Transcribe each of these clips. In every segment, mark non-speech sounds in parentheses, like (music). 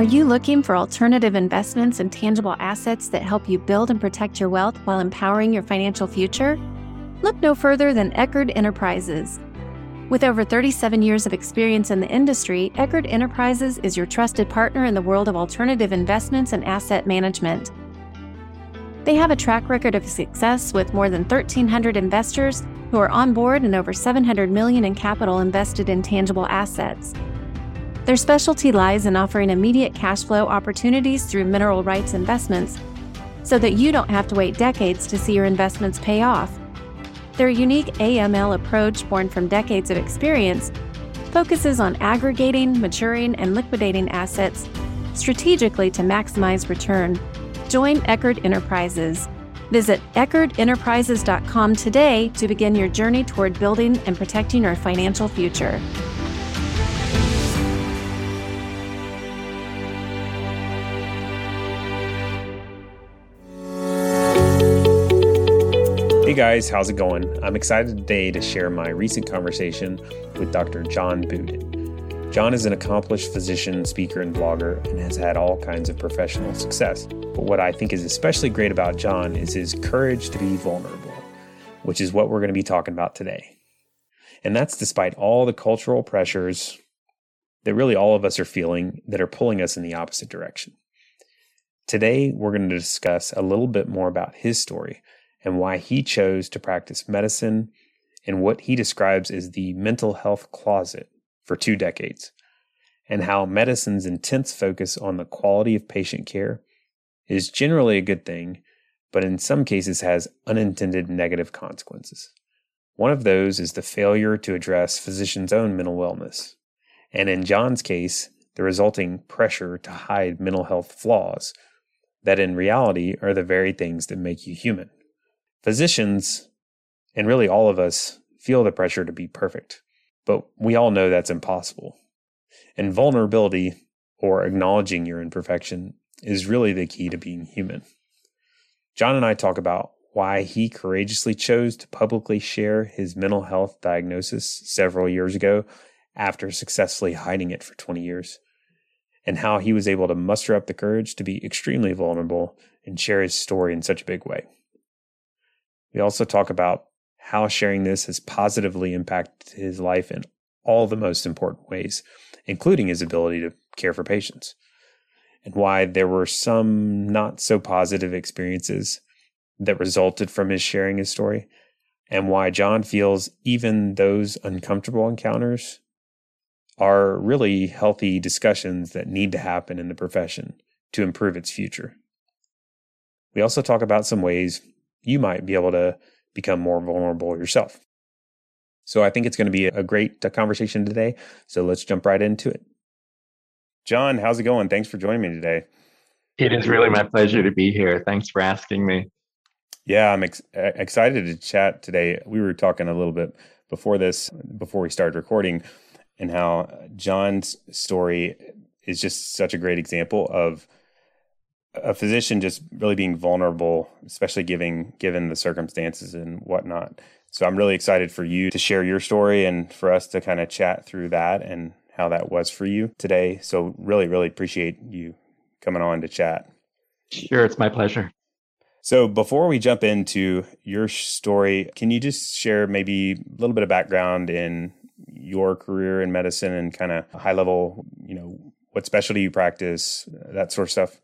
Are you looking for alternative investments and tangible assets that help you build and protect your wealth while empowering your financial future? Look no further than Eckard Enterprises. With over 37 years of experience in the industry, Eckard Enterprises is your trusted partner in the world of alternative investments and asset management. They have a track record of success with more than 1,300 investors who are on board and over 700 million in capital invested in tangible assets. Their specialty lies in offering immediate cash flow opportunities through mineral rights investments so that you don't have to wait decades to see your investments pay off. Their unique AML approach, born from decades of experience, focuses on aggregating, maturing, and liquidating assets strategically to maximize return. Join Eckard Enterprises. Visit EckardEnterprises.com today to begin your journey toward building and protecting your financial future. Hey guys, how's it going? I'm excited today to share my recent conversation with Dr. John Budin. John is an accomplished physician, speaker, and blogger and has had all kinds of professional success. But what I think is especially great about John is his courage to be vulnerable, which is what we're going to be talking about today. And that's despite all the cultural pressures that really all of us are feeling that are pulling us in the opposite direction. Today, we're going to discuss a little bit more about his story and why he chose to practice medicine in what he describes as the mental health closet for two decades, and how medicine's intense focus on the quality of patient care is generally a good thing, but in some cases has unintended negative consequences. One of those is the failure to address physicians' own mental wellness, and in John's case, the resulting pressure to hide mental health flaws that in reality are the very things that make you human. Physicians, and really all of us, feel the pressure to be perfect, but we all know that's impossible. And vulnerability, or acknowledging your imperfection, is really the key to being human. John and I talk about why he courageously chose to publicly share his mental health diagnosis several years ago after successfully hiding it for 20 years, and how he was able to muster up the courage to be extremely vulnerable and share his story in such a big way. We also talk about how sharing this has positively impacted his life in all the most important ways, including his ability to care for patients, and why there were some not so positive experiences that resulted from his sharing his story, and why John feels even those uncomfortable encounters are really healthy discussions that need to happen in the profession to improve its future. We also talk about some ways you might be able to become more vulnerable yourself. So I think it's going to be a great uh, conversation today. So let's jump right into it. John, how's it going? Thanks for joining me today. It is really my pleasure to be here. Thanks for asking me. Yeah, I'm ex- excited to chat today. We were talking a little bit before this, before we started recording, and how John's story is just such a great example of a physician just really being vulnerable, especially giving given the circumstances and whatnot. So I'm really excited for you to share your story and for us to kind of chat through that and how that was for you today. So really, really appreciate you coming on to chat. Sure, it's my pleasure. So before we jump into your story, can you just share maybe a little bit of background in your career in medicine and kind of high level, you know, what specialty you practice, that sort of stuff?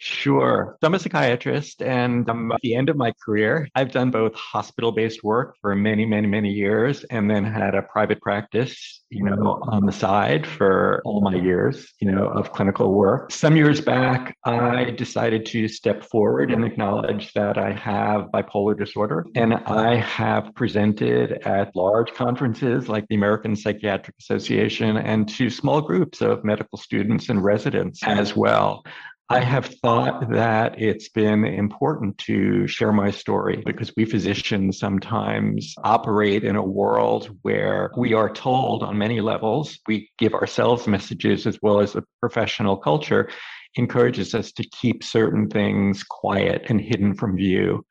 Sure. So I'm a psychiatrist, and I'm at the end of my career. I've done both hospital based work for many, many, many years, and then had a private practice, you know, on the side for all my years, you know, of clinical work. Some years back, I decided to step forward and acknowledge that I have bipolar disorder, and I have presented at large conferences like the American Psychiatric Association and to small groups of medical students and residents as well. I have thought that it's been important to share my story because we physicians sometimes operate in a world where we are told on many levels, we give ourselves messages as well as the professional culture encourages us to keep certain things quiet and hidden from view.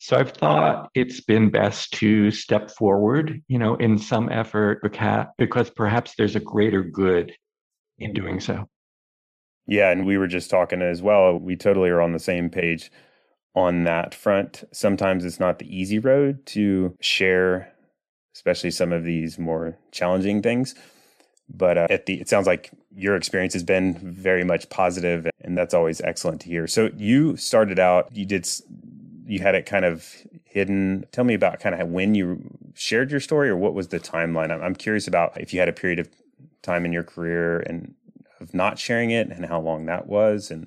So I've thought it's been best to step forward, you know, in some effort because perhaps there's a greater good in doing so. Yeah, and we were just talking as well. We totally are on the same page on that front. Sometimes it's not the easy road to share, especially some of these more challenging things. But uh, at the, it sounds like your experience has been very much positive, and that's always excellent to hear. So you started out, you did, you had it kind of hidden. Tell me about kind of when you shared your story, or what was the timeline? I'm, I'm curious about if you had a period of time in your career and of not sharing it, and how long that was, and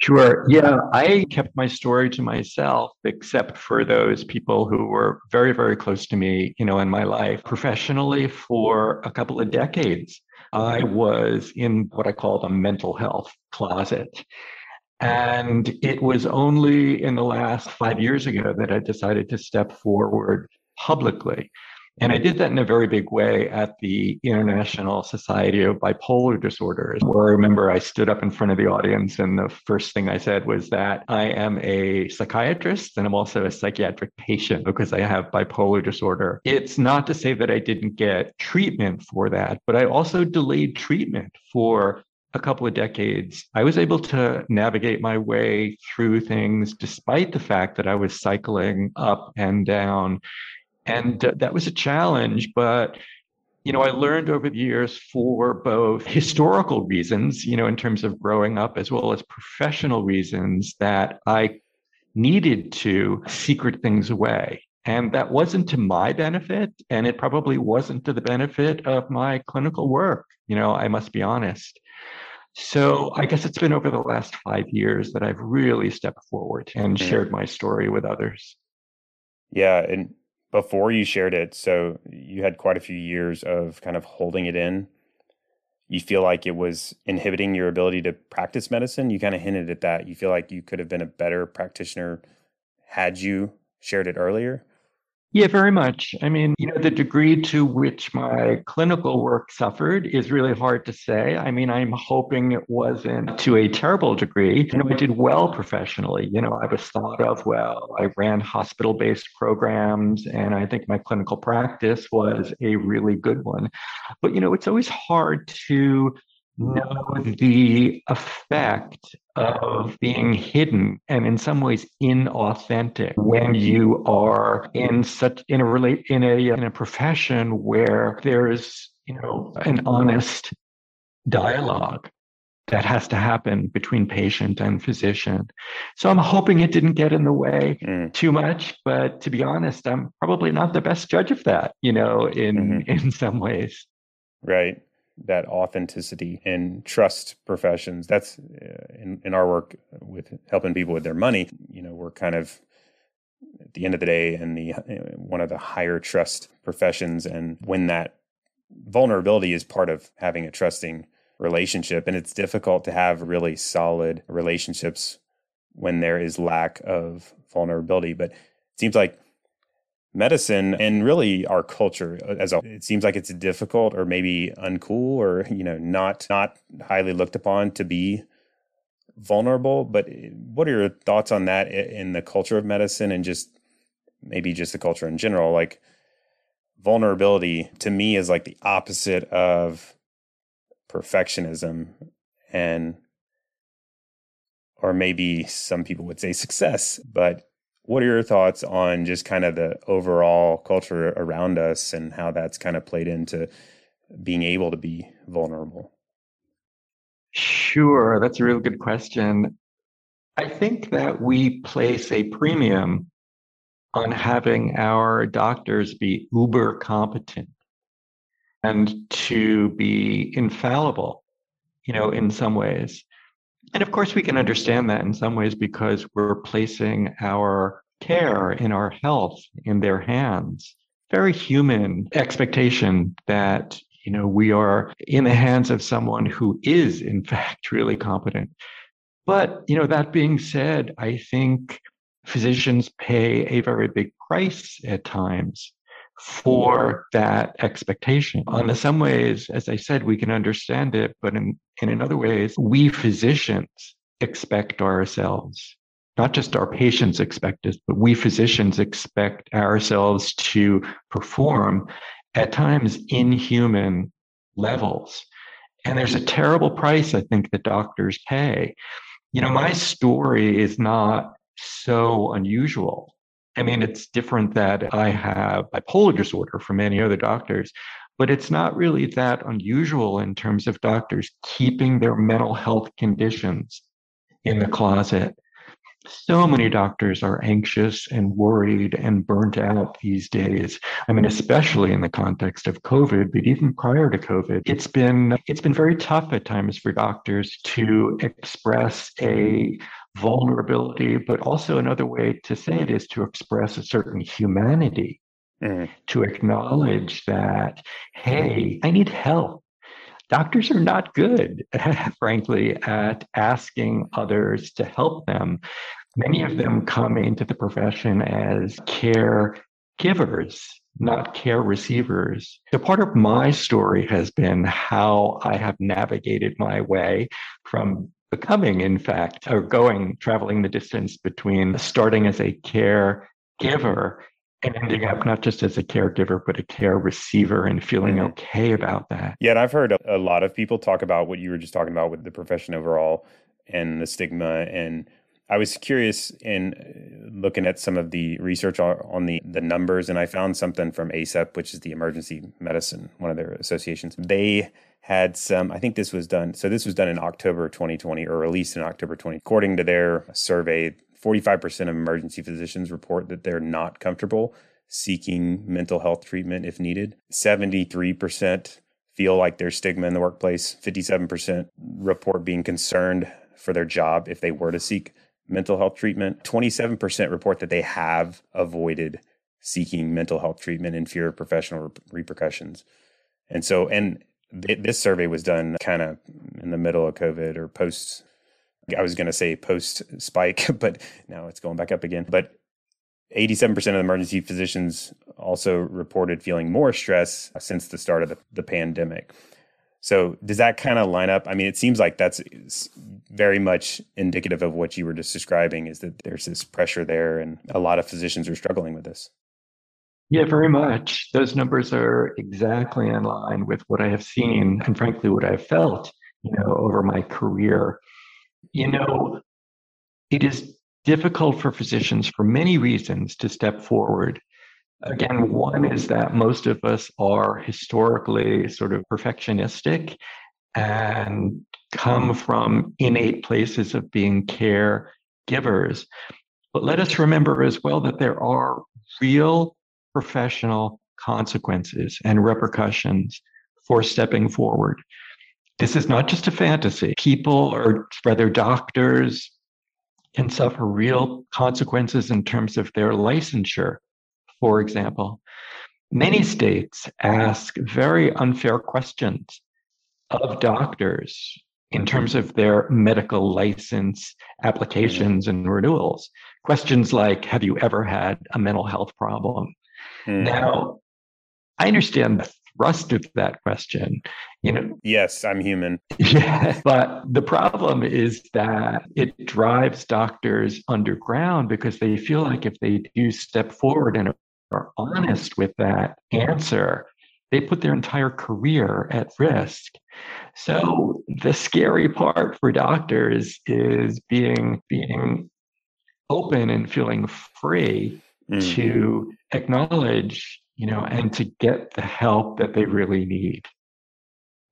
Sure. Yeah, I kept my story to myself, except for those people who were very, very close to me, you know, in my life. Professionally, for a couple of decades, I was in what I call the mental health closet. And it was only in the last five years ago that I decided to step forward publicly. And I did that in a very big way at the International Society of Bipolar Disorders, where I remember I stood up in front of the audience, and the first thing I said was that I am a psychiatrist and I'm also a psychiatric patient because I have bipolar disorder. It's not to say that I didn't get treatment for that, but I also delayed treatment for a couple of decades, I was able to navigate my way through things despite the fact that I was cycling up and down and uh, that was a challenge, but you know, I learned over the years for both historical reasons, you know, in terms of growing up, as well as professional reasons, that I needed to secret things away. And that wasn't to my benefit. And it probably wasn't to the benefit of my clinical work. You know, I must be honest. So I guess it's been over the last five years that I've really stepped forward and shared my story with others. Yeah. And before you shared it, so you had quite a few years of kind of holding it in. You feel like it was inhibiting your ability to practice medicine. You kind of hinted at that. You feel like you could have been a better practitioner had you shared it earlier. Yeah, very much. I mean, you know, the degree to which my clinical work suffered is really hard to say. I mean, I'm hoping it wasn't to a terrible degree. You know, I did well professionally. You know, I was thought of well. I ran hospital based programs, and I think my clinical practice was a really good one. But, you know, it's always hard to know the effect of being hidden and in some ways inauthentic when you are in such in a relate in a in a profession where there's you know an honest dialogue that has to happen between patient and physician. So I'm hoping it didn't get in the way mm. too much, but to be honest, I'm probably not the best judge of that, you know, in mm-hmm. in some ways. Right that authenticity and trust professions. That's uh, in, in our work with helping people with their money. You know, we're kind of at the end of the day in the uh, one of the higher trust professions, and when that vulnerability is part of having a trusting relationship, and it's difficult to have really solid relationships when there is lack of vulnerability. But it seems like medicine and really our culture uh, as a it seems like it's difficult or maybe uncool or you know not not highly looked upon to be vulnerable but eh, what are your thoughts on that in the culture of medicine and just maybe just the culture in general? Like vulnerability to me is like the opposite of perfectionism and or maybe some people would say success but what are your thoughts on just kind of the overall culture around us and how that's kind of played into being able to be vulnerable? Sure, that's a real good question. I think that we place a premium on having our doctors be uber competent and to be infallible, you know, in some ways. And of course, we can understand that in some ways because we're placing our care in our health in their hands. Very human expectation that you know we are in the hands of someone who is in (laughs) fact really competent. But you know that being said, I think physicians pay a very big price at times for that expectation. In uh-huh. some ways, as I said, we can understand it, but in, and in other ways, we physicians expect ourselves. Not just our patients expect us, but we physicians expect ourselves to perform at times inhuman levels. And there's a terrible price, I think, that doctors pay. You know, my story is not so unusual. I mean, it's different that I have bipolar disorder from many other doctors, but it's not really that unusual in terms of doctors keeping their mental health conditions in the closet so many doctors are anxious and worried and burnt out these days. I mean, especially in the context of COVID, but even prior to COVID, it's been it's been very tough at times for doctors to express a vulnerability, but also another way to say it is to express a certain humanity. Mm. To acknowledge that, hey, I need help doctors are not good, (laughs) frankly, at asking others to help them. Many of them come into the profession as care givers, not care receivers. So, part of my story has been how I have navigated my way from becoming, in fact, or going, traveling the distance between starting as a care giver and ending up not just as a caregiver, but a care receiver and feeling mm-hmm. okay about that. Yeah, and I've heard a lot of people talk about what you were just talking about with the profession overall and the stigma. And I was curious in uh, looking at some of the research on the, the numbers, and I found something from ACEP, which is the emergency medicine, one of their associations. They had some, I think this was done. So this was done in October 2020 or released in October 20. According to their survey, 45% of emergency physicians report that they're not comfortable seeking mental health treatment if needed. 73% feel like there's stigma in the workplace. 57% report being concerned for their job if they were to seek mental health treatment. 27% report that they have avoided seeking mental health treatment in fear of professional repercussions. And so, and th- this survey was done kind of in the middle of COVID or post I was going to say post spike, (laughs) but now it's going back up again. But 87% of emergency physicians also reported feeling more stress since the start of the, the pandemic. So, does that kind of line up? I mean, it seems like that's very much indicative of what you were just describing is that there's this pressure there, and a lot of physicians are struggling with this. Yeah, very much. Those numbers are exactly in line with what I have seen and, frankly, what I've felt, you know, over my career you know, it is difficult for physicians for many reasons to step forward. Again, one is that most of us are historically sort of perfectionistic and come from innate places of being care givers. But let us remember as well that there are real professional consequences and repercussions for stepping forward. This is not just a fantasy. People, or rather doctors, can suffer real consequences in terms of their licensure, for example. Many states ask very unfair questions of doctors in terms of their medical license applications and renewals. Questions like Have you ever had a mental health problem? Mm. Now, I understand the thrust of that question you know. Yes i'm human. (laughs) Yeah but the problem is that it drives doctors underground because they feel like if they do step forward and are honest with that answer they put their entire career at risk. So the scary part for doctors is being being open and feeling free mm. to acknowledge you know, and to get the help that they really need.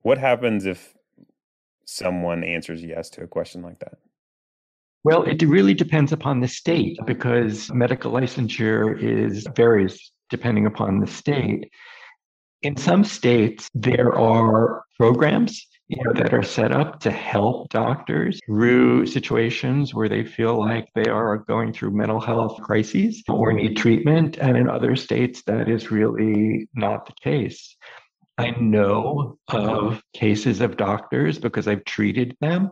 What happens if someone answers yes to a question like that? Well, it really depends upon the state because medical licensure is varies depending upon the state. In some states, there are programs you know, that are set up to help doctors through situations where they feel like they are going through mental health crises or need treatment. And in other states, that is really not the case. I know of cases of doctors because I've treated them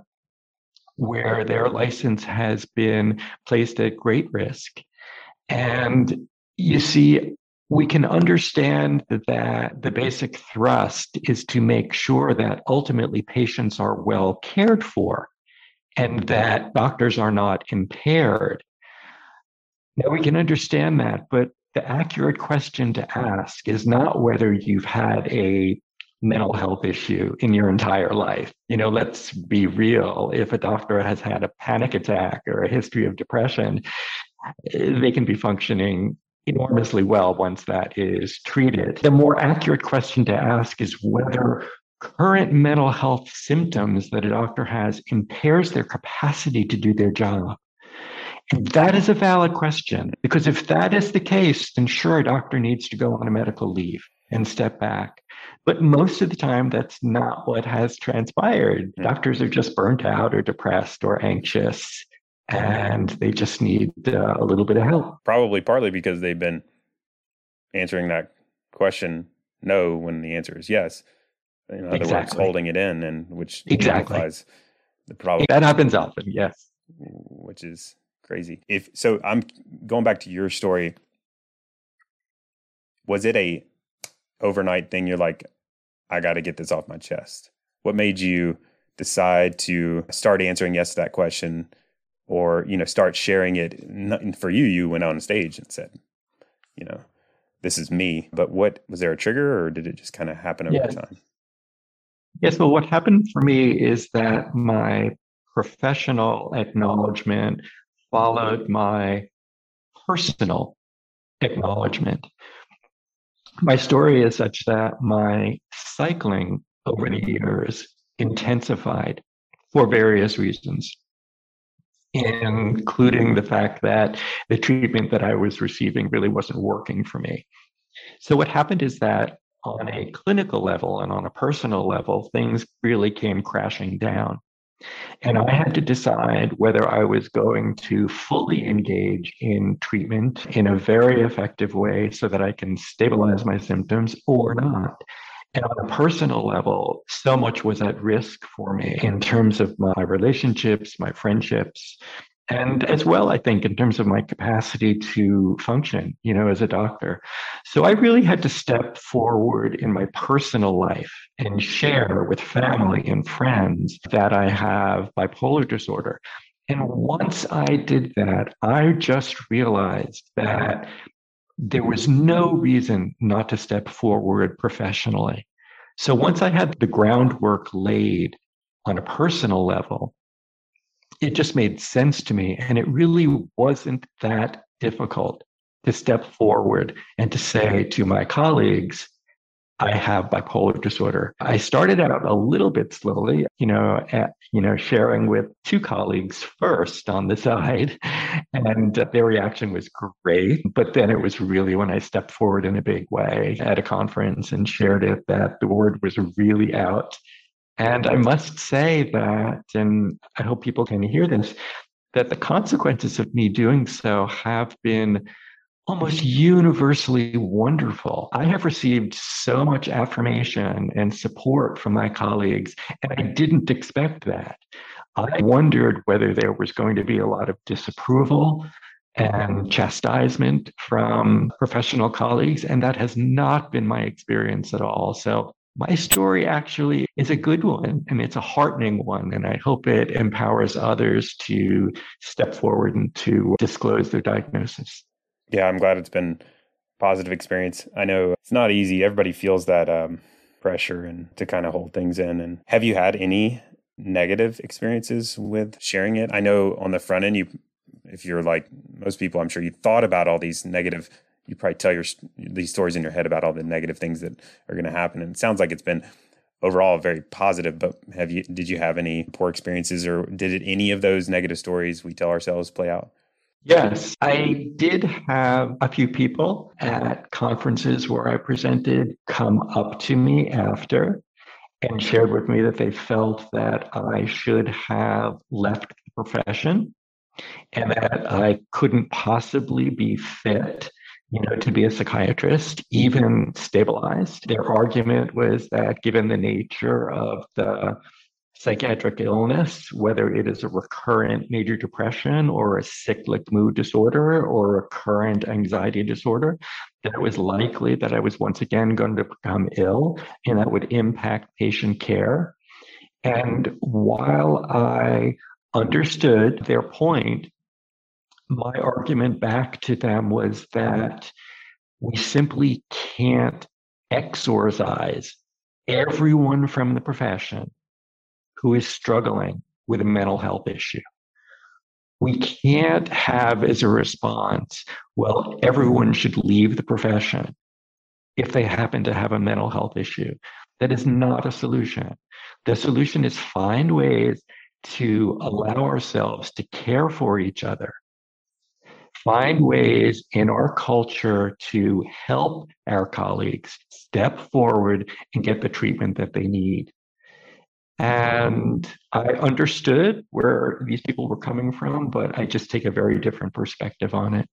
where their license has been placed at great risk. And you see, we can understand that the basic thrust is to make sure that ultimately patients are well cared for and that doctors are not impaired. Now, we can understand that, but the accurate question to ask is not whether you've had a mental health issue in your entire life. You know, let's be real. If a doctor has had a panic attack or a history of depression, eh, they can be functioning enormously well once that is treated. The more accurate question to ask is whether current mental health symptoms that a doctor has impairs their capacity to do their job. And that is a valid question because if that is the case, then sure, a doctor needs to go on a medical leave and step back. But most of the time, that's not what has transpired. Hmm. Doctors are just burnt out or depressed or anxious, and they just need uh, a little bit of help. Probably partly because they've been answering that question no when the answer is yes. In other exactly. words, holding it in, and which exactly the problem that happens often. Yes, which is crazy. If so, I'm going back to your story. Was it a overnight thing? You're like, I got to get this off my chest. What made you decide to start answering yes to that question, or you know, start sharing it? For you, you went on stage and said, you know, this is me. But what was there a trigger, or did it just kind of happen over yes. time? Yes. Well, what happened for me is that my professional acknowledgement followed my personal acknowledgement. My story is such that my cycling over the years intensified for various reasons, including the fact that the treatment that I was receiving really wasn't working for me. So, what happened is that on a clinical level and on a personal level, things really came crashing down. And I had to decide whether I was going to fully engage in treatment in a very effective way so that I can stabilize my symptoms or not. And on a personal level, so much was at risk for me in terms of my relationships, my friendships, and as well i think in terms of my capacity to function you know as a doctor. So i really had to step forward in my personal life and share with family and friends that i have bipolar disorder. And once i did that i just realized that there was no reason not to step forward professionally so once i had the groundwork laid on a personal level it just made sense to me. And it really wasn't that difficult to step forward and to say to my colleagues, I have bipolar disorder. I started out a little bit slowly, you know, at, you know, sharing with two colleagues first on the side, (laughs) and their reaction was great. But then it was really when I stepped forward in a big way at a conference and shared it that the word was really out and I must say that, and I hope people can hear this, that the consequences of me doing so have been almost universally wonderful. I have received so much affirmation and support from my colleagues, and I didn't expect that. I wondered whether there was going to be a lot of disapproval and chastisement from professional colleagues, and that has not been my experience at all. So my story actually is a good one and it's a heartening one. And I hope it empowers others to step forward and to disclose their diagnosis. Yeah, I'm glad it's been positive experience. I know it's not easy. Everybody feels that um, pressure and to kind of hold things in. And have you had any negative experiences with sharing it? I know on the front end, you, if you're like most people, I'm sure you thought about all these negative you probably tell your these stories in your head about all the negative things that are going to happen. And it sounds like it's been overall very positive. But have you did you have any poor experiences, or did it, any of those negative stories we tell ourselves play out? Yes, I did have a few people at conferences where I presented come up to me after and shared with me that they felt that I should have left the profession and that I couldn't possibly be fit you know, to be a psychiatrist, even stabilized. Their argument was that given the nature of the psychiatric illness, whether it is a recurrent major depression or a cyclic mood disorder or a current anxiety disorder, that it was likely that I was once again going to become ill and that would impact patient care. And while I understood their point, my argument back to them was that we simply can't exorcise everyone from the profession who is struggling with a mental health issue. We can't have as a response, well, everyone should leave the profession if they happen to have a mental health issue. That is not a solution. The solution is find ways to allow ourselves to care for each other. Find ways in our culture to help our colleagues step forward and get the treatment that they need. And I understood where these people were coming from, but I just take a very different perspective on it.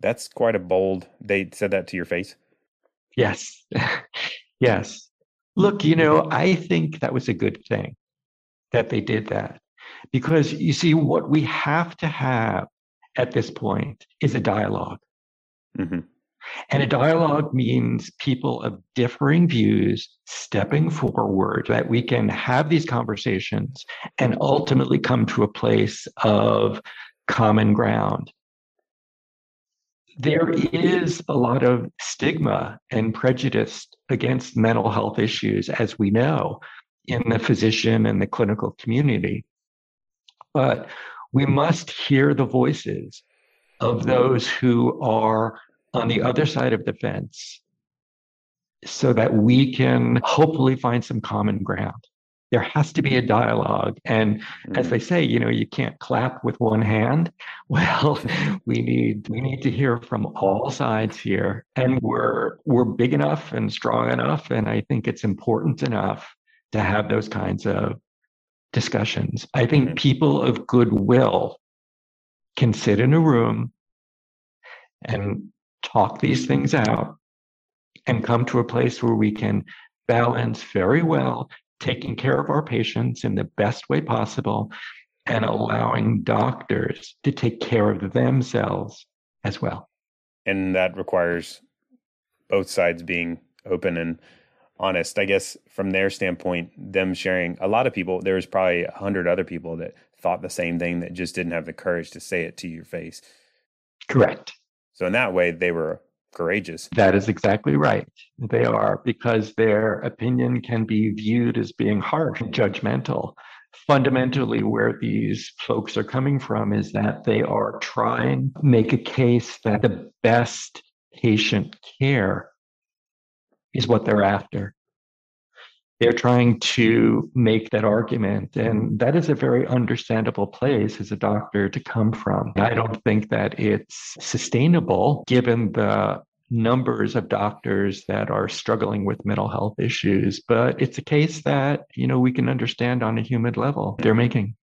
That's quite a bold. They said that to your face. Yes. (laughs) yes. Look, you know, I think that was a good thing that they did that because you see, what we have to have at this point is a dialog mm-hmm. And a dialogue means people of differing views stepping forward that we can have these conversations and ultimately come to a place of common ground there is a lot of stigma and prejudice against mental health issues, as we know, in the physician and the clinical community. But we must hear the voices of those who are on the other side of the fence so that we can hopefully find some common ground. There has to be a dialogue. And mm-hmm. as they say you know you can't clap with one hand. (laughs) Well we need we need to hear from all sides here. And we're we're big enough and strong enough and i think it's important enough to have those kinds of discussions. I think mm-hmm. people of goodwill can sit in a room and talk these things out and come to a place where we can balance very well taking care of our patients in the best way possible and allowing doctors to take care of themselves as well. And that requires both sides being open and honest. I guess from their standpoint, them sharing a lot of people, there was probably a hundred other people that thought the same thing that just didn't have the courage to say it to your face. Correct. So in that way, they were courageous. That is exactly right. They are because their opinion can be viewed as being harsh and judgmental. Fundamentally, where these folks are coming from is that they are trying to make a case that the best patient care is what they're after. They're trying to make that argument. And that is a very understandable place as a doctor to come from. I don't think that it's sustainable given the numbers of doctors that are struggling with mental health issues, but it's a case that, you know, we can understand on a human level they're making.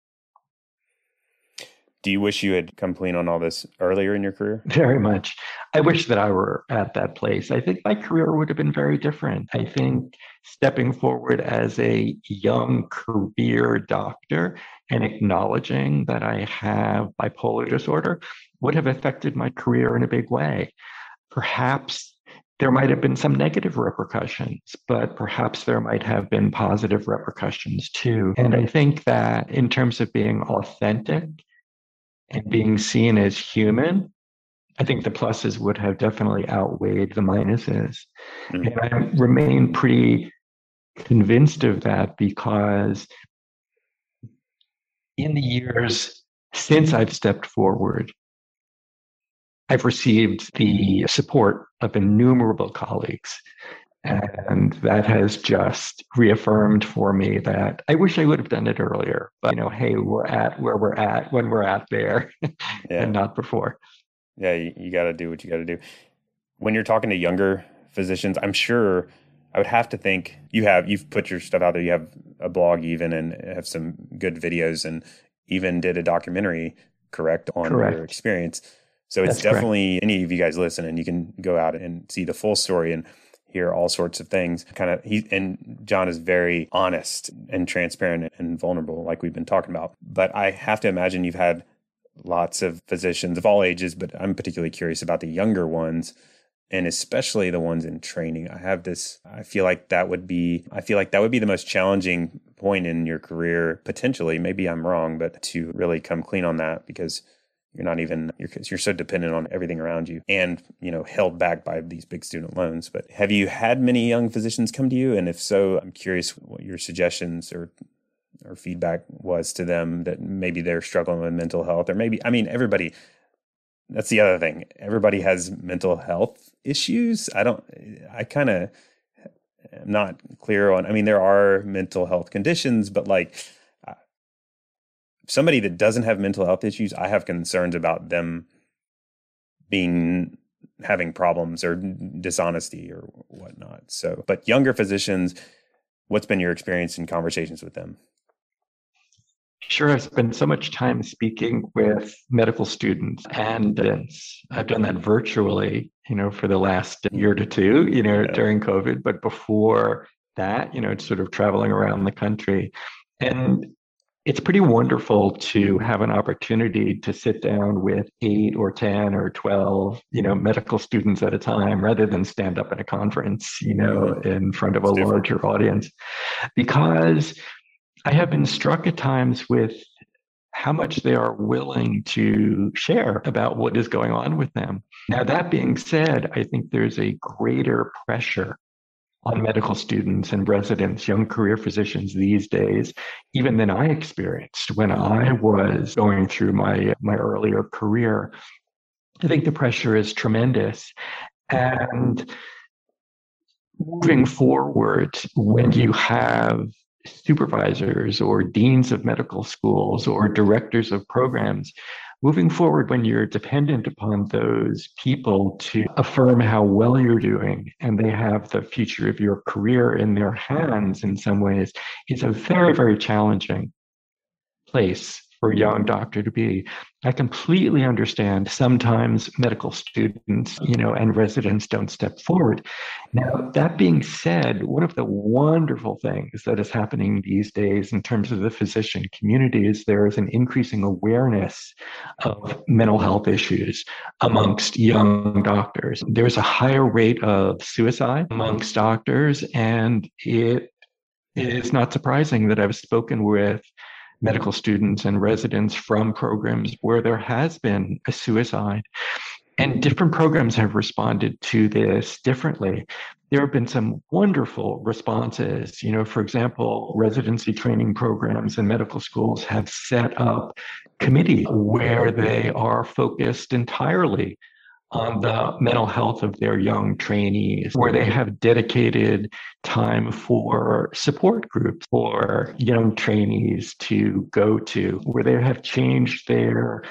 Do you wish you had come clean on all this earlier in your career? (laughs) Very much. I wish that I were at that place. I think my career would have been very different. I think stepping forward as a young career doctor and acknowledging that I have bipolar disorder would have affected my career in a big way. Perhaps there might have been some negative repercussions, but perhaps there might have been positive repercussions too. And I think that in terms of being authentic and being seen as human, I think the pluses would have definitely outweighed the minuses. Mm-hmm. And I remain pretty convinced of that because in the years since I've stepped forward, I've received the support of innumerable colleagues. And that has just reaffirmed for me that I wish I would have done it earlier. But, you know, hey, we're at where we're at when we're at there (laughs) yeah. and not before. Yeah, you, you got to do what you got to do. When you're talking to younger physicians, I'm sure I would have to think you have, you've put your stuff out there. You have a blog even and have some good videos and even did a documentary, correct, on correct. your experience. So it's That's definitely correct. any of you guys listen and you can go out and see the full story and hear all sorts of things. Kind of he and John is very honest and transparent and vulnerable, like we've been talking about. But I have to imagine you've had lots of physicians of all ages, but I'm particularly curious about the younger ones and especially the ones in training. I have this I feel like that would be I feel like that would be the most challenging point in your career potentially. Maybe I'm wrong, but to really come clean on that because you're not even you're you're so dependent on everything around you and you know held back by these big student loans. But have you had many young physicians come to you? And if so i'm curious what your suggestions or or feedback was to them that maybe they're struggling with mental health or maybe i mean everybody that's the other thing. Everybody has mental health issues. I don't i kind of am not clear on i mean there are mental health conditions but like somebody that doesn't have mental health issues, I have concerns about them being having problems or dishonesty or whatnot. So, but younger physicians, what's been your experience in conversations with them? Sure, I've spent so much time speaking with medical students and I've done that virtually, you know, for the last hmm. year to two, you know, yeah. during COVID. But before that, you know, it's sort of traveling around the country. And it's pretty wonderful to have an opportunity to sit down with eight or 10 or 12, you know, medical students at a time rather than stand up at a conference, you know, mm-hmm. in front of a larger audience. Because I have been struck at times with how much they are willing to share about what is going on with them. Now, that being said, I think there's a greater pressure on medical students and residents, young career physicians these days, even than I experienced when I was going through my, my earlier career. I think the pressure is tremendous. And moving forward, when you have supervisors or deans of medical schools or directors of programs moving forward when you're dependent upon those people to affirm how well you're doing and they have the future of your career in their hands in some ways is a very very challenging place for a young doctor to be. I completely understand sometimes medical students, you know, and residents don't step forward. Now, that being said, one of the wonderful things that is happening these days in terms of the physician community is there is an increasing awareness of mental health issues amongst young doctors. There's a higher rate of suicide amongst doctors, and it is not surprising that I've spoken with medical students and residents from programs where there has been a suicide. And different programs have responded to this differently. There have been some wonderful responses. You know, for example, residency training programs and medical schools have set up committees where they are focused entirely on the mental health of their young trainees, where they have dedicated time for support groups for young trainees to go to, where they have changed their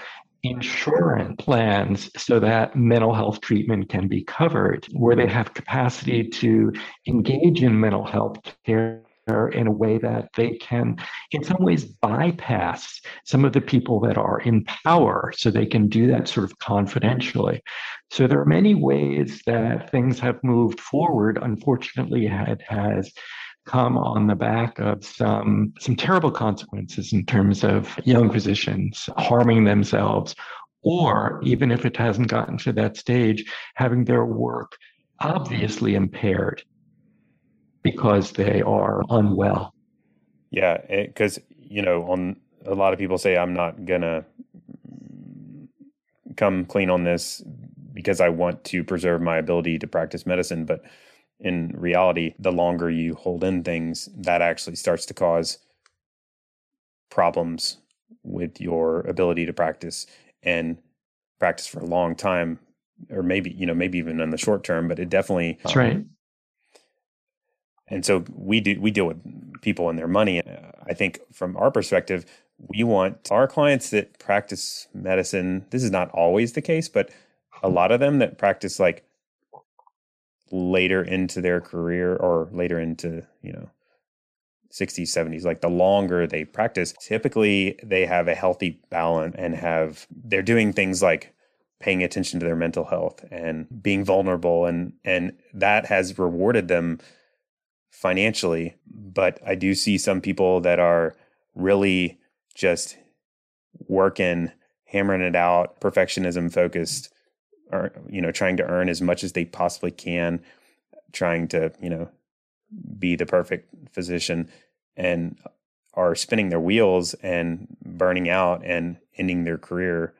insurance plans so that mental health treatment can be covered, where they have capacity to engage in mental health care in a way that they can, in some ways, bypass some of the people that are in power so they can do that sort of confidentially. So there are many ways that things have moved forward. Unfortunately, it has come on the back of some some terrible consequences in terms of young physicians harming themselves or even if it hasn't gotten to that stage having their work obviously impaired because they are unwell. Yeah, because you know, on a lot of people say I'm not gonna come clean on this because I want to preserve my ability to practice medicine, but in reality, the longer you hold in things, that actually starts to cause problems with your ability to practice and practice for a long time or maybe you know maybe even in the short term but it definitely that's um, right and so we do we deal with people and their money. I think from our perspective, we want our clients that practice medicine. This is not always the case, but a mm-hmm. lot of them that practice like later into their career or later into you know 60s 70s like the longer they practice typically they have a healthy balance and have they're doing things like paying attention to their mental health and being vulnerable and and that has rewarded them financially, but I do see some people that are really just working, hammering it out, perfectionism focused, or you know, trying to earn as much as they possibly can, trying to, you know, be the perfect physician and are spinning their wheels and burning out and ending their career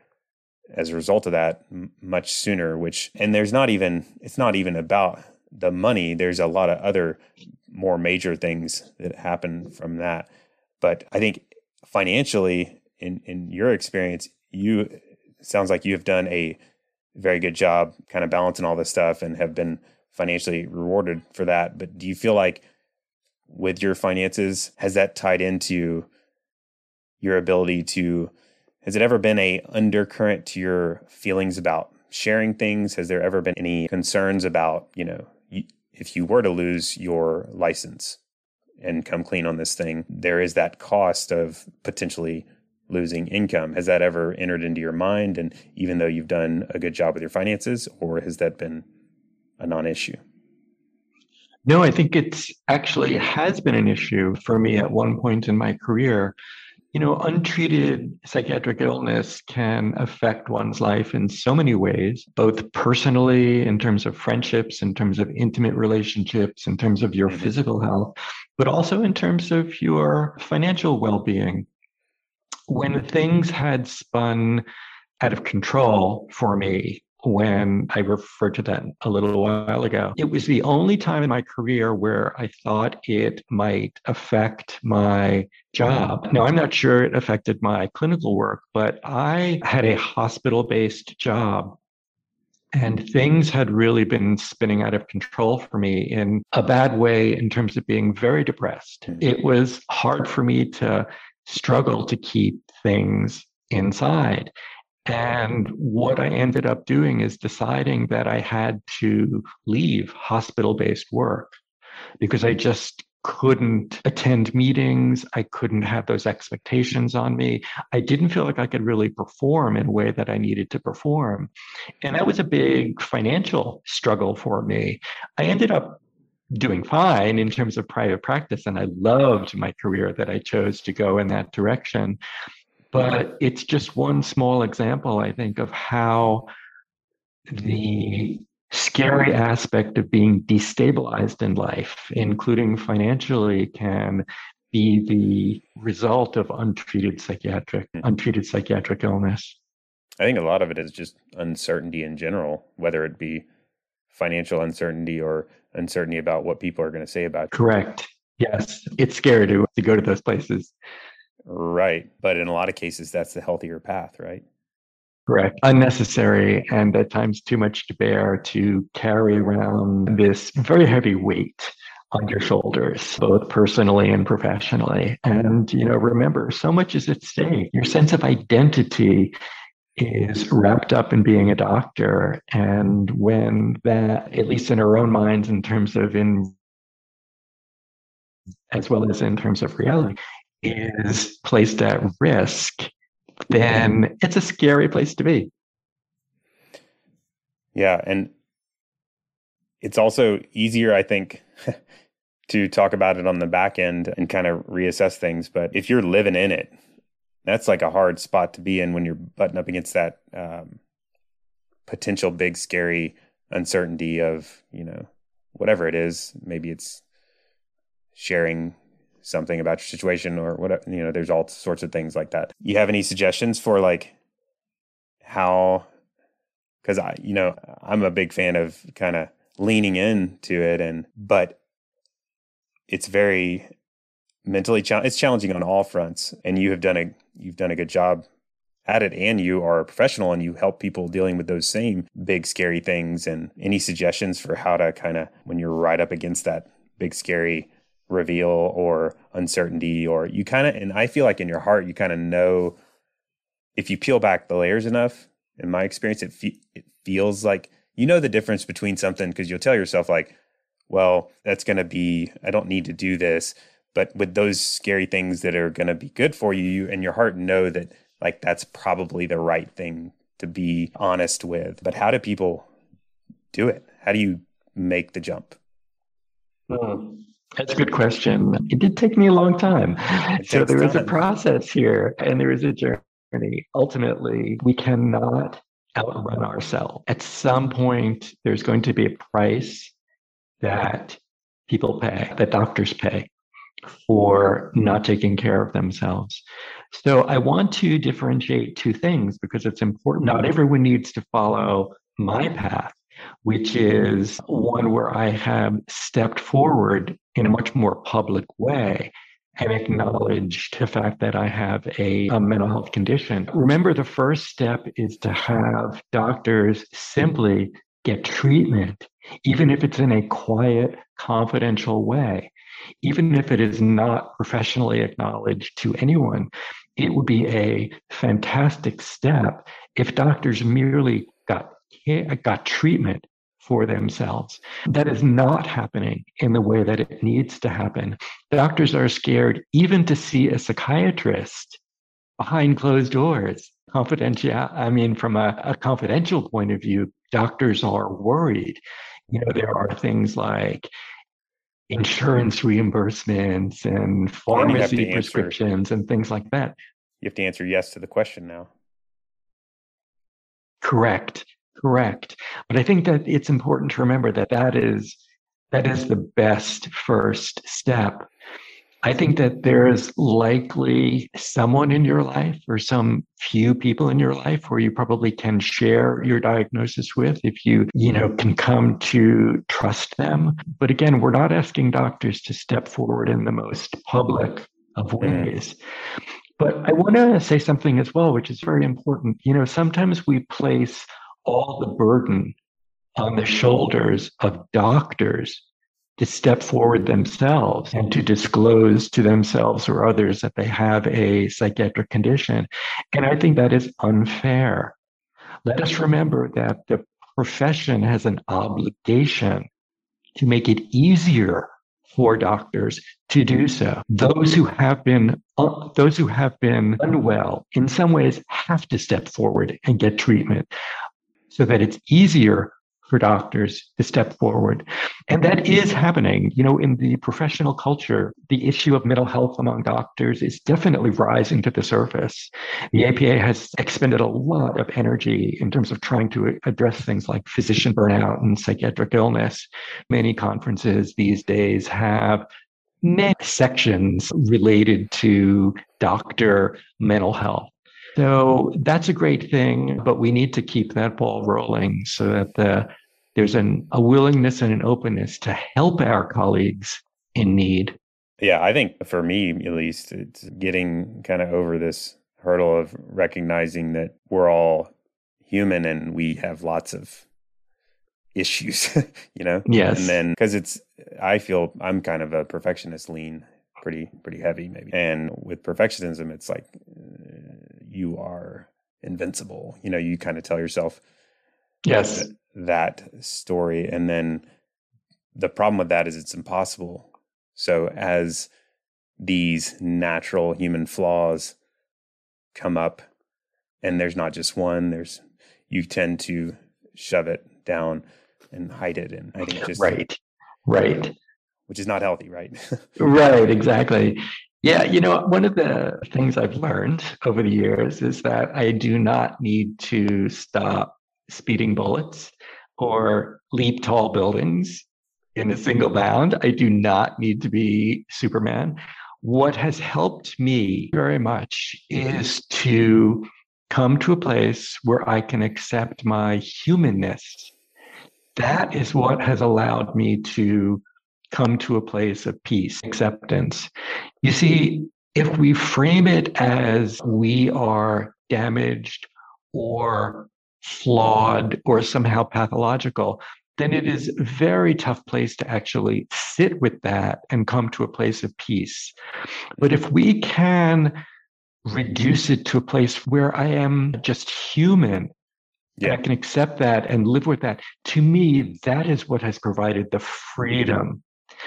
as a result of that much sooner which and there's not even it's not even about the money. There's a lot of other more major things that happen from that but i think financially in in your experience you sounds like you have done a very good job kind of balancing all this stuff and have been financially rewarded for that but do you feel like with your finances has that tied into your ability to has it ever been a undercurrent to your feelings about sharing things? Has there ever been any concerns about, you know, if you were to lose your license and come clean on this thing, there is that cost of potentially losing income. Has that ever entered into your mind? And even though you've done a good job with your finances, or has that been a non issue? No, I think it's actually has been an issue for me at one point in my career you know, untreated psychiatric illness can affect one's life in so many ways, both personally, in terms of friendships, in terms of intimate relationships, in terms of your mm-hmm. physical health, but also in terms of your financial well being. When things had spun out of control for me, when I referred to that a little while ago. It was the only time in my career where I thought it might affect my job. Now, I'm not sure it affected my clinical work, but I had a hospital based job. And things had really been spinning out of control for me in a bad way in terms of being very depressed. Hmm. It was hard for me to struggle to keep things inside. And what I ended up doing is deciding that I had to leave hospital based work because I just couldn't attend meetings. I couldn't have those expectations on me. I didn't feel like I could really perform in a way that I needed to perform. And that was a big financial struggle for me. I ended up doing fine in terms of private practice, and I loved my career that I chose to go in that direction. But it's just one small example, I think, of how the scary aspect of being destabilized in life, including financially, can be the result of untreated psychiatric hmm. untreated psychiatric illness. I think a lot of it is just uncertainty in general, whether it be financial uncertainty or uncertainty about what people are going to say about you. Correct. Yes, it's scary to, to go to those places. Right. But in a lot of cases, that's the healthier path, right? Correct. Unnecessary and at times too much to bear to carry around this very heavy weight on your shoulders, both personally and professionally. And, you know, remember, so much is at stake. Your sense of identity is wrapped up in being a doctor. And when that, at least in our own minds, in terms of in as well as in terms of reality, is placed at risk, then it's a scary place to be. Yeah. And it's also easier, I think, (laughs) to talk about it on the back end and kind of reassess things. But if you're living in it, that's like a hard spot to be in when you're butting up against that um, potential big, scary uncertainty of, you know, whatever it is. Maybe it's sharing something about your situation or whatever. You know, there's all sorts of things like that. You have any suggestions for like how? Because I, you know, I'm a big fan of kind of leaning into it, and but it's very mentally challenging. It's challenging on all fronts, and you have done a you've done a good job at it and you are a professional and you help people dealing with those same big scary things and any suggestions for how to kind of when you're right up against that big scary reveal or uncertainty or you kind of and i feel like in your heart you kind of know if you peel back the layers enough in my experience it, fe- it feels like you know the difference between something because you'll tell yourself like well that's going to be i don't need to do this but with those scary things that are going to be good for you, you and your heart know that like that's probably the right thing to be honest with. But how do people do it? How do you make the jump? Hmm. That's a good question. It did take me a long time. (laughs) It so there is a process here and there is a journey. Ultimately, we cannot outrun ourselves. At some point, there's going to be a price that people pay, that doctors pay. for not taking care of themselves. So I want to differentiate two things because it's important. Not everyone needs to follow my path, which is one where I have stepped forward in a much more public way and acknowledged the fact that I have a, a, mental health condition. Remember, the first step is to have doctors simply get treatment, even if it's in a quiet, confidential way. Even if it is not professionally acknowledged to anyone, it would be a fantastic step if doctors merely got got treatment for themselves. That is not happening in the way that it needs to happen. Doctors are scared even to see a psychiatrist behind closed doors. Confidential, I mean, from a, a confidential point of view, doctors are worried. You know, there are things like insurance reimbursements and pharmacy prescriptions and things like that. You have to answer yes to the question now. Correct. Correct. But I think that it's important to remember that that is that is the best first step. I think that there is likely someone in your life or some few people in your life where you probably can share your diagnosis with if you, you know, can come to trust them. But again, we're not asking doctors to step forward in the most public of mm. ways. But I want to say something as well, which is very important. You know, sometimes we place all the burden on the shoulders of doctors to step forward themselves and to disclose to themselves or others that they have a psychiatric condition. And I think that is unfair. Let us remember that the profession has an obligation to make it easier for doctors to do so. Those who have been uh, those who have been unwell in some ways have to step forward and get treatment so that it's easier for doctors to step forward. And that is happening. You know, in the professional culture, the issue of mental health among doctors is definitely rising to the surface. The APA has expended a lot of energy in terms of trying to address things like physician burnout and psychiatric illness. Many conferences these days have many sections related to doctor mental health. So that's a great thing, but we need to keep that ball rolling so that the, there's an, a willingness and an openness to help our colleagues in need. Yeah, I think for me, at least, it's getting kind of over this hurdle of recognizing that we're all human and we have lots of issues, (laughs) you know? Yes. And then, because it's, I feel I'm kind of a perfectionist lean pretty, pretty heavy maybe. And with perfectionism, it's like, you are invincible. You know, you kind of tell yourself yes that, that story and then the problem with that is it's impossible. So as these natural human flaws come up and there's not just one, there's you tend to shove it down and hide it and I think just right. Right. Which is not healthy, right? (laughs) right, exactly. Yeah, you know, one of the things I've learned over the years is that I do not need to stop speeding bullets or leap tall buildings in a single bound. I do not need to be Superman. What has helped me very much is to come to a place where I can accept my humanness. That is what has allowed me to come to a place of peace, acceptance. You see, if we frame it as we are damaged or flawed or somehow pathological, then it is a very tough place to actually sit with that and come to a place of peace. But if we can reduce it to a place where I am just human yeah. I can accept that and live with that. To me, that is what has provided the freedom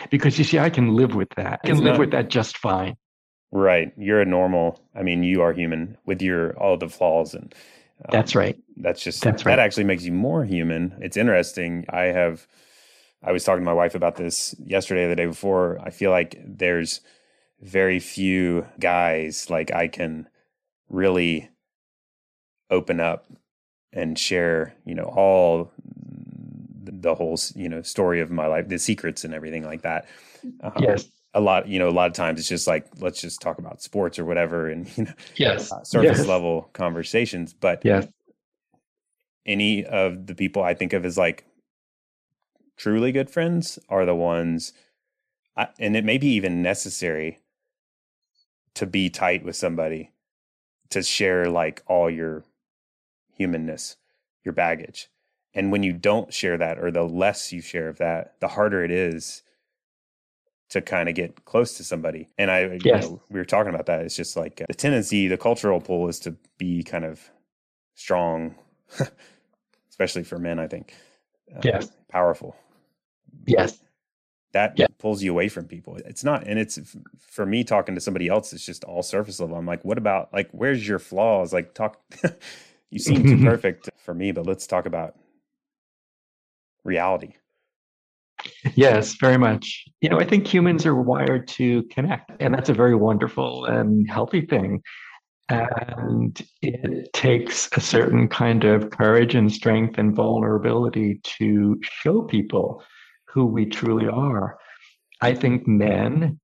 because you see, I can live with that. I can it's live not, with that just fine. Right. You're a normal. I mean, you are human with your all the flaws and. Um, that's right. That's just that's right. that actually makes you more human. It's interesting. I have. I was talking to my wife about this yesterday, the day before. I feel like there's very few guys like I can really open up and share, you know, all the whole you know story of my life, the secrets and everything like that. Um, yes. a lot, you know, a lot of times it's just like, let's just talk about sports or whatever and, (laughs) you know, yes. Uh, surface yes. level conversations. But yes. any of the people I think of as like truly good friends are the ones, I, and it may be even necessary to be tight with somebody to share like all your humanness, your baggage. And when you don't share that, or the less you share of that, the harder it is to kind of get close to somebody. And I, yes. you know, we were talking about that. It's just like uh, the tendency, the cultural pull is to be kind of strong, (laughs) especially for men, I think. Uh, yes. Powerful. Yes. That yeah. pulls you away from people. It's not, and it's for me talking to somebody else, it's just all surface level. I'm like, what about, like, where's your flaws? Like, talk, (laughs) you seem too (laughs) perfect for me, but let's talk about reality. Yes, very much. You know, I think humans are wired to connect, and that's a very wonderful and healthy thing. And it takes a certain kind of courage and strength and vulnerability to show people who we truly are. I think men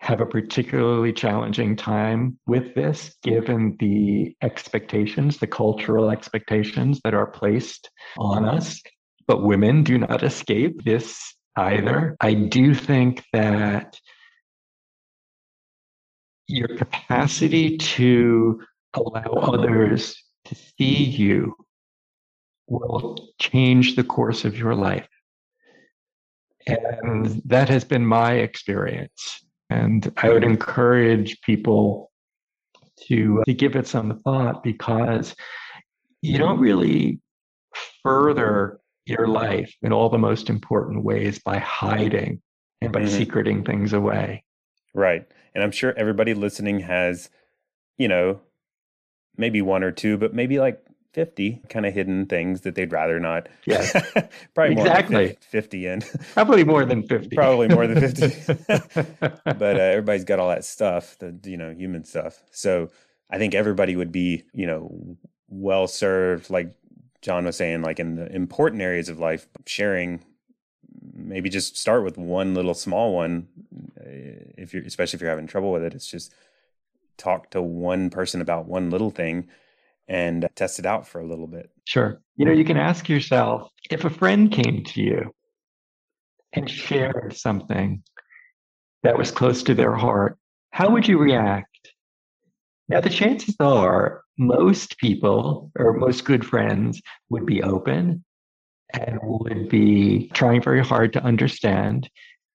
have a particularly challenging time with this, given the expectations, the cultural expectations that are placed on us. But women do not escape this either. I do think that your capacity to allow others to see you will change the course of your life. And that has been my experience. And I would encourage people to, uh, to give it some thought because you don't really further your life in all the most important ways by hiding and by mm-hmm. secreting things away. Right. And I'm sure everybody listening has, you know, maybe one or two, but maybe like 50 kind of hidden things that they'd rather not. Yeah. (laughs) Probably exactly. more 50 in. Probably more than 50. Probably more than 50. (laughs) but uh, everybody's got all that stuff, the, you know, human stuff. So I think everybody would be, you know, well served, like John was saying, like in the important areas of life, sharing maybe just start with one little small one eh, if you're especially if you're having trouble with it. It's just talk to one person about one little thing and test it out for a little bit. Sure. You know you can ask yourself if a friend came to you and shared something that was close to their heart how would you react? Now the chances are most people or most good friends would be open and would be trying very hard to understand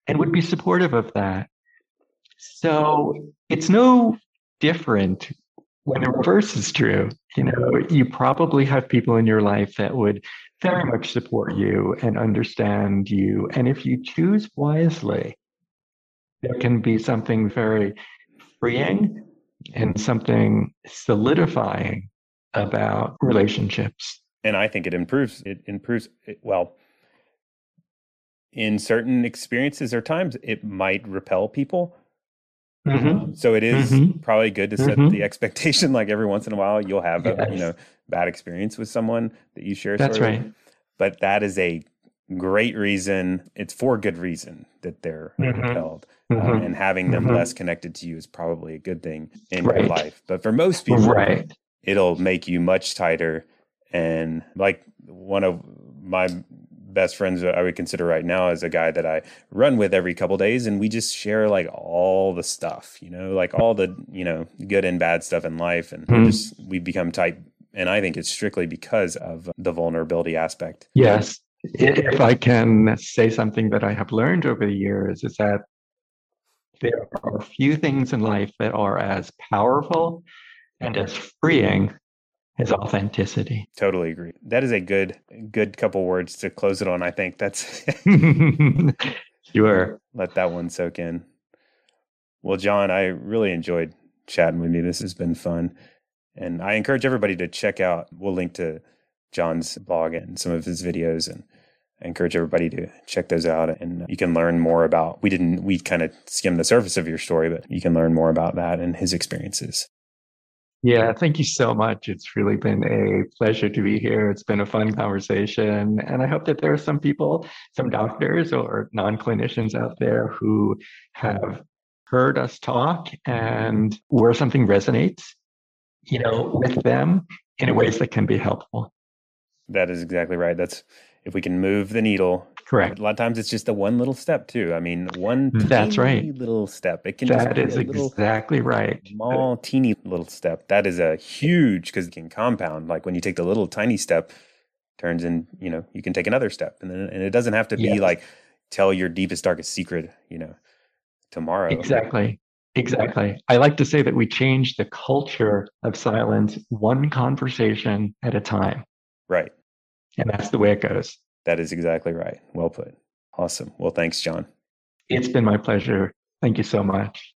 and would be supportive of that. So it's no different when the reverse is true. You know, you probably have people in your life that would very much support you and understand you. And if you choose wisely, there can be something very freeing and something solidifying about relationships. And I think it improves. It improves. It, well, in certain experiences or times, it might repel people. Mm-hmm. Um, so it is mm-hmm. probably good to set mm-hmm. the expectation. (laughs) Like every once in a while, you'll have yes. a you know bad experience with someone that you share. That's right. With. But that is a great reason. It's for good reason that they're mm-hmm. repelled. Um, mm-hmm. And having them mm-hmm. less connected to you is probably a good thing in right. your life. But for most people, right. it'll make you much tighter. And like one of my best friends I would consider right now is a guy that I run with every couple days and we just share like all the stuff, you know, like all the, you know, good and bad stuff in life and mm. just we become tight and I think it's strictly because of the vulnerability aspect. Yes. If I can say something that I have learned over the years is that there are few things in life that are as powerful and as freeing as authenticity. Totally agree. That is a good good couple words to close it on. I think that's (laughs) sure. Let that one soak in. Well, John, I really enjoyed chatting with you. This has been fun. And I encourage everybody to check out, we'll link to John's blog and some of his videos and I encourage everybody to check those out and you can learn more about we didn't we kind of skimmed the surface of your story but you can learn more about that and his experiences Yeah, thank you so much. It's really been a pleasure to be here. It's been a fun conversation. And I hope that there are some people, some doctors or non clinicians out there who have heard us talk and where something resonates, you know, with them in ways that can be helpful. That is exactly right. That's if we can move the needle Correct. A lot of times it's just a one little step too. I mean, one mm. that's right little step. It can that is exactly right. Small, teeny little step. That is a huge because it can compound. Like when you take the little tiny step, turns in. You know, you can take another step, and then and it doesn't have to be yes. like tell your deepest darkest secret. You know, tomorrow. Exactly. Exactly. I like to say that we change the culture of silence one conversation at a time. Right. And that's the way it goes. That is exactly right. Well put. Awesome. Well, thanks, John. It's been my pleasure. Thank you so much.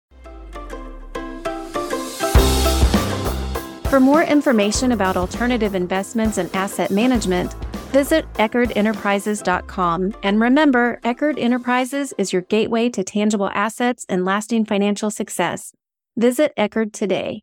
For more information about alternative investments and asset management, visit EckardEnterprises.com. And remember, Eckard Enterprises is your gateway to tangible assets and lasting financial success. Visit Eckard today.